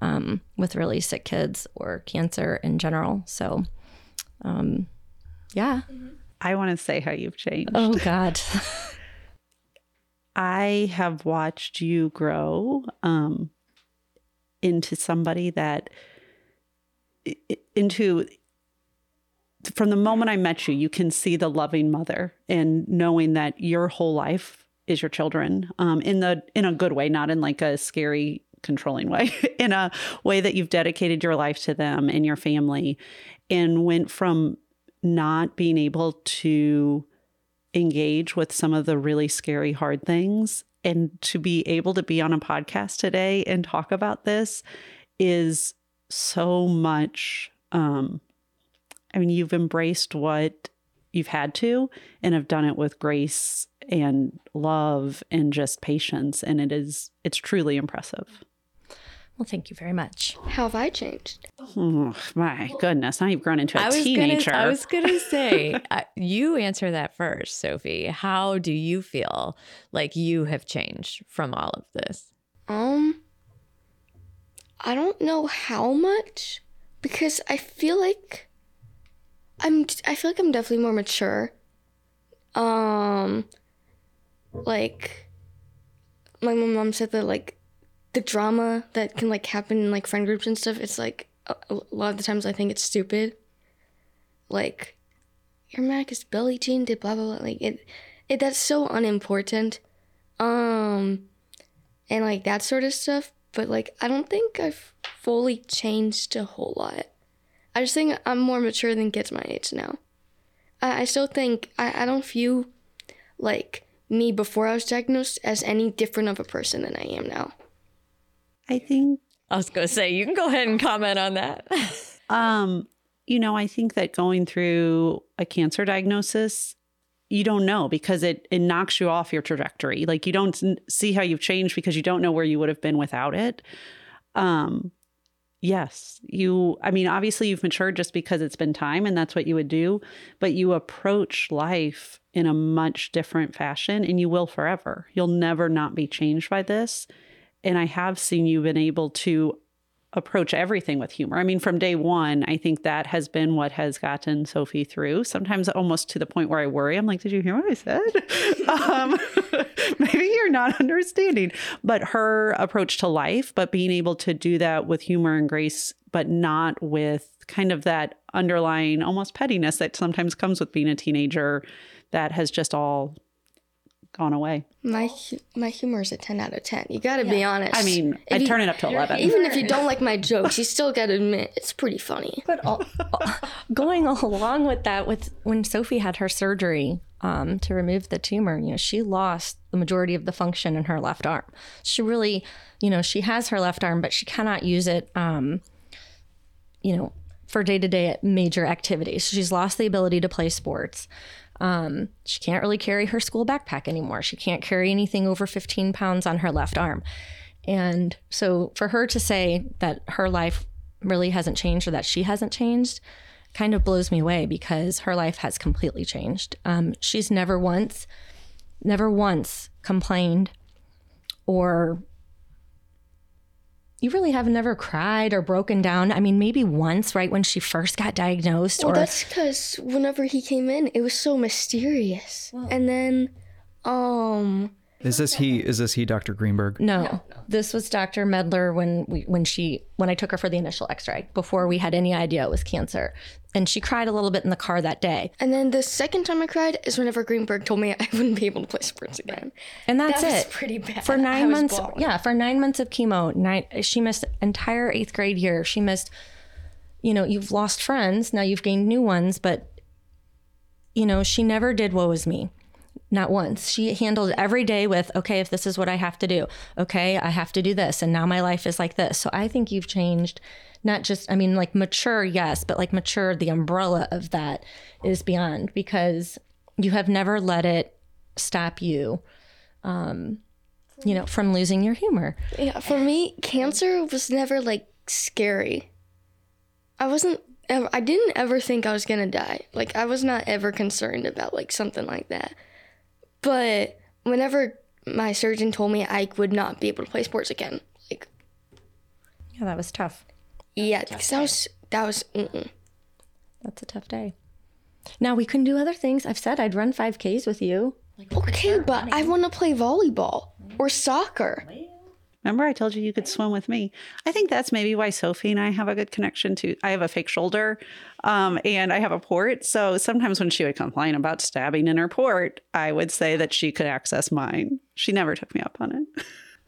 um, with really sick kids or cancer in general. So, um, yeah. I want to say how you've changed. Oh, God. I have watched you grow um, into somebody that, into, from the moment I met you, you can see the loving mother and knowing that your whole life is your children um, in the in a good way, not in like a scary controlling way, in a way that you've dedicated your life to them and your family, and went from not being able to engage with some of the really scary, hard things and to be able to be on a podcast today and talk about this is so much. Um, I mean, you've embraced what you've had to and have done it with grace and love and just patience. And it is, it's truly impressive. Well, thank you very much. How have I changed? Oh, my goodness. Now you've grown into a I was teenager. gonna, I was gonna say, uh, you answer that first, Sophie. How do you feel like you have changed from all of this? Um, I don't know how much because I feel like I'm. I feel like I'm definitely more mature. Um, like my mom said that like the drama that can like happen in like friend groups and stuff. It's like a, lot of the times I think it's stupid. Like your Mac is belly Jean did blah blah blah. Like it, it that's so unimportant. Um and like that sort of stuff. But like, I don't think I've fully changed a whole lot. I just think I'm more mature than kids my age now. I, I still think I, I don't view like me before I was diagnosed as any different of a person than I am now. I think I was gonna say, you can go ahead and comment on that. Um, you know, I think that going through a cancer diagnosis, you don't know because it it knocks you off your trajectory. Like you don't see how you've changed because you don't know where you would have been without it. Um, yes, you. I mean, obviously you've matured just because it's been time, and that's what you would do. But you approach life in a much different fashion, and you will forever. You'll never not be changed by this. And I have seen you been able to approach everything with humor. I mean, from day one, I think that has been what has gotten Sophie through. Sometimes almost to the point where I worry. I'm like, did you hear what I said? um, maybe you're not understanding. But her approach to life, but being able to do that with humor and grace, but not with kind of that underlying almost pettiness that sometimes comes with being a teenager that has just all gone away. My my humor is a ten out of ten. You got to be honest. I mean, If I'd you- turn it up to 11. Even if you don't like my jokes, you still got to admit it's pretty funny. But all, going along with that, with when Sophie had her surgery um, to remove the tumor, you know, she lost the majority of the function in her left arm. She really, you know, she has her left arm, but she cannot use it, um, you know, for day to day major activities. She's lost the ability to play sports. Um, she can't really carry her school backpack anymore. She can't carry anything over 15 pounds on her left arm. And so for her to say that her life really hasn't changed or that she hasn't changed kind of blows me away because her life has completely changed. Um, she's never once, never once complained or you really have never cried or broken down. I mean, maybe once, right when she first got diagnosed, Well, or that's because whenever he came in, it was so mysterious. And then, um, Is this he? Is this he, Dr. Greenberg? No, this was Dr. Medler when we when she when I took her for the initial X-ray before we had any idea it was cancer, and she cried a little bit in the car that day, and then the second time I cried is whenever Greenberg told me I wouldn't be able to play sports again. and that's That was it. pretty bad. For nine was months, bawling. yeah, for nine months of chemo, nine she missed entire eighth grade year. She missed, you know, you've lost friends now, you've gained new ones, but you know, she never did woe is me. Not once. She handled every day with, okay, if this is what I have to do, okay, I have to do this. And now my life is like this. So I think you've changed, not just, I mean, like mature, yes, but like mature, the umbrella of that is beyond because you have never let it stop you, um, you know, from losing your humor. Yeah, for me, cancer was never like scary. I wasn't I didn't ever think I was gonna die. Like, I was not ever concerned about like something like that. But whenever my surgeon told me I would not be able to play sports again, like, Yeah, that was tough. yeah, because that was, that was, mm-mm. That's a tough day. Now we couldn't do other things. I've said I'd run 5Ks with you. Like, okay, but I want to play volleyball or soccer. Remember, I told you you could swim with me. I think that's maybe why Sophie and I have a good connection too. I have a fake shoulder, um, and I have a port. So sometimes when she would complain about stabbing in her port, I would say that she could access mine. She never took me up on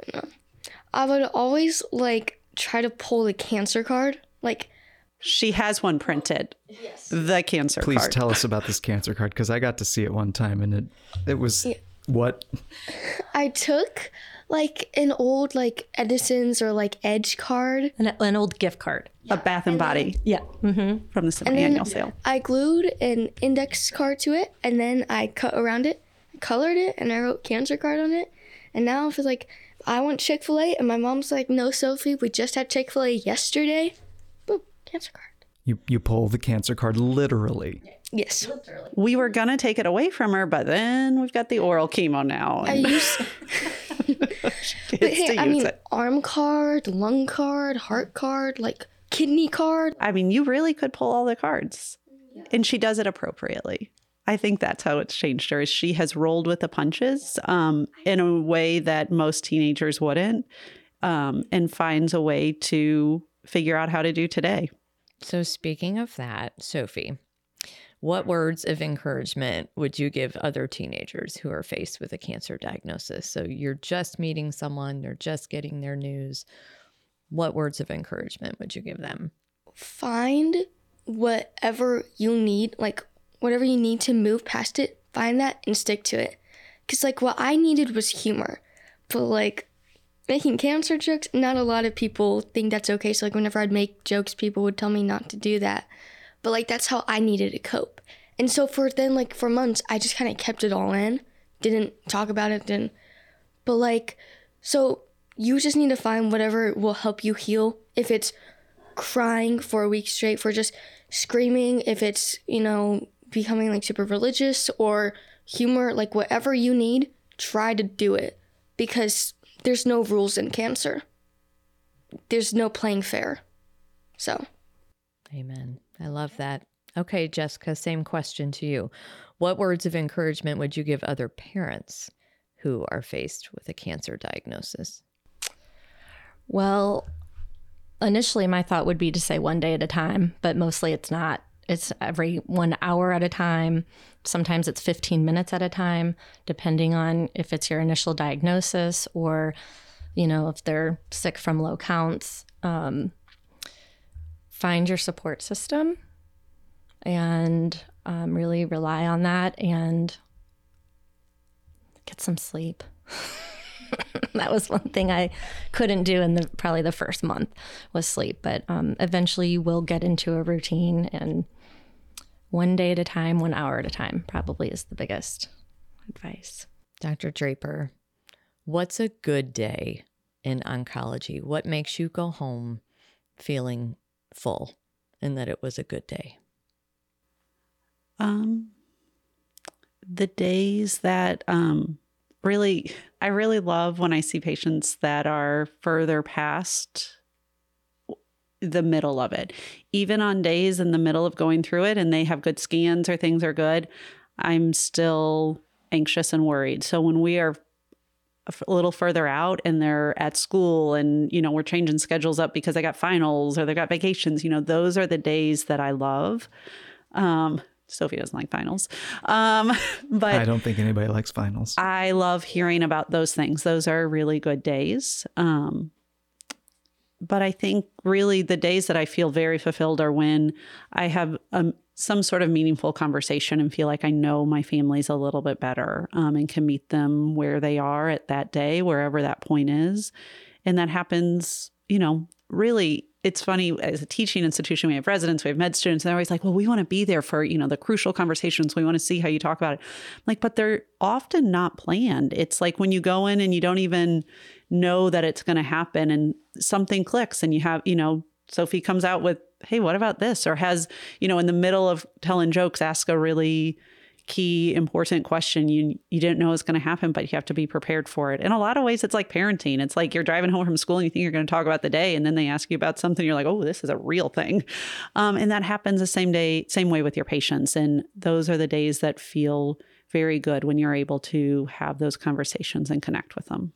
it. I would always like try to pull the cancer card. Like, She has one printed. Yes. The cancer card. Please card. tell us about this cancer card because I got to see it one time and it it was what I took like an old like Edison's or like Edge card. An, an old gift card. a bath and body Yeah. Mm-hmm. from the semi-annual sale. I glued an index card to it and then I cut around it, colored it, and I wrote cancer card on it. And now if it's like I want Chick fil A, and my mom's like, no, Sophie, we just had Chick fil A yesterday. Boom, cancer card. You you pull the cancer card literally. Yes. We were gonna take it away from her, but then we've got the oral chemo now. I and use, gets but to hey, I use mean, it. arm card, lung card, heart card, like kidney card. I mean, you really could pull all the cards. And she does it appropriately. I think that's how it's changed her. Is she has rolled with the punches um, in a way that most teenagers wouldn't, um, and finds a way to figure out how to do today. So, speaking of that, Sophie, what words of encouragement would you give other teenagers who are faced with a cancer diagnosis? So, you're just meeting someone, they're just getting their news. What words of encouragement would you give them? Find whatever you need, like whatever you need to move past it, find that and stick to it. Because, like, what I needed was humor. But, like, making cancer jokes, not a lot of people think that's okay. So, like, whenever I'd make jokes, people would tell me not to do that. But, like, that's how I needed to cope. And so, for then, like, for months, I just kind of kept it all in, didn't talk about it, didn't. But, like, so you just need to find whatever will help you heal. If it's crying for a week straight, for just screaming, if it's, you know, becoming like super religious or humor, like whatever you need, try to do it because there's no rules in cancer. There's no playing fair. So, Amen. I love that. Okay, Jessica, same question to you. What words of encouragement would you give other parents who are faced with a cancer diagnosis? Well, initially my thought would be to say one day at a time, but mostly it's not. It's every one hour at a time. Sometimes it's 15 minutes at a time, depending on if it's your initial diagnosis or, you know, if they're sick from low counts. Um, find your support system and um, really rely on that and get some sleep. that was one thing I couldn't do in the probably the first month was sleep. But um, eventually, you will get into a routine, and one day at a time, one hour at a time, probably is the biggest advice. Dr. Draper, what's a good day in oncology? What makes you go home feeling full and that it was a good day? Um, the days that um, really, I really love when I see patients that are further past the middle of it. Even on days in the middle of going through it and they have good scans or things are good, I'm still anxious and worried. So when we are a little further out and they're at school and you know we're changing schedules up because they got finals or they got vacations you know those are the days that i love um sophie doesn't like finals um but I don't think anybody likes finals. I love hearing about those things. Those are really good days. Um, but I think really the days that I feel very fulfilled are when I have um, some sort of meaningful conversation and feel like I know my families a little bit better um, and can meet them where they are at that day, wherever that point is. And that happens, you know, really it's funny as a teaching institution we have residents we have med students and they're always like well we want to be there for you know the crucial conversations. We want to see how you talk about it. I'm like but they're often not planned. It's like when you go in and you don't even know that it's going to happen and something clicks and you have you know sophie comes out with hey what about this? or has you know in the middle of telling jokes ask a really key important question. You you didn't know was going to happen but you have to be prepared for it. In a lot of ways it's like parenting. It's like you're driving home from school and you think you're going to talk about the day and then they ask you about something you're like oh this is a real thing. Um, and that happens the same day same way with your patients and those are the days that feel very good when you're able to have those conversations and connect with them.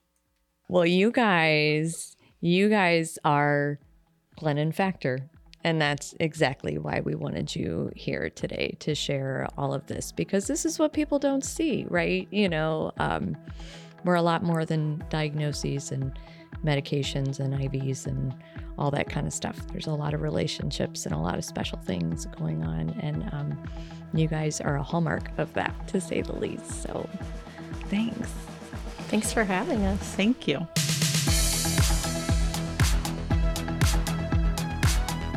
Well, you guys, you guys are Glennon Factor. And that's exactly why we wanted you here today to share all of this because this is what people don't see, right? You know, um, we're a lot more than diagnoses and medications and IVs and all that kind of stuff. There's a lot of relationships and a lot of special things going on. And um, you guys are a hallmark of that, to say the least. So thanks. Thanks for having us. thank you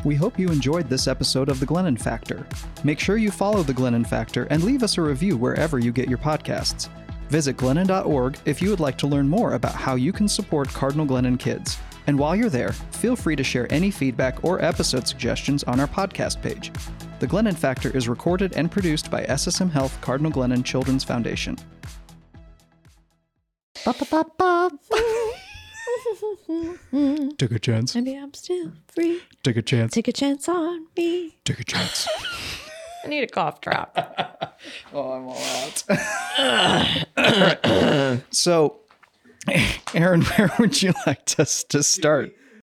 We hope you enjoyed this episode of The Glennon Factor. Make sure you follow The Glennon Factor and leave us a review wherever you get your podcasts. Visit Glennon.org if you would like to learn more about how you can support Cardinal Glennon Kids. And while you're there, feel free to share any feedback or episode suggestions on our podcast page. The Glennon Factor is recorded and produced by SSM Health Cardinal Glennon Children's Foundation. Take a chance. Maybe I'm still free. Take a chance. Take a chance on me. Take a chance. I need a cough drop. Oh, I'm all out. so, Aaron, where would you like us to start?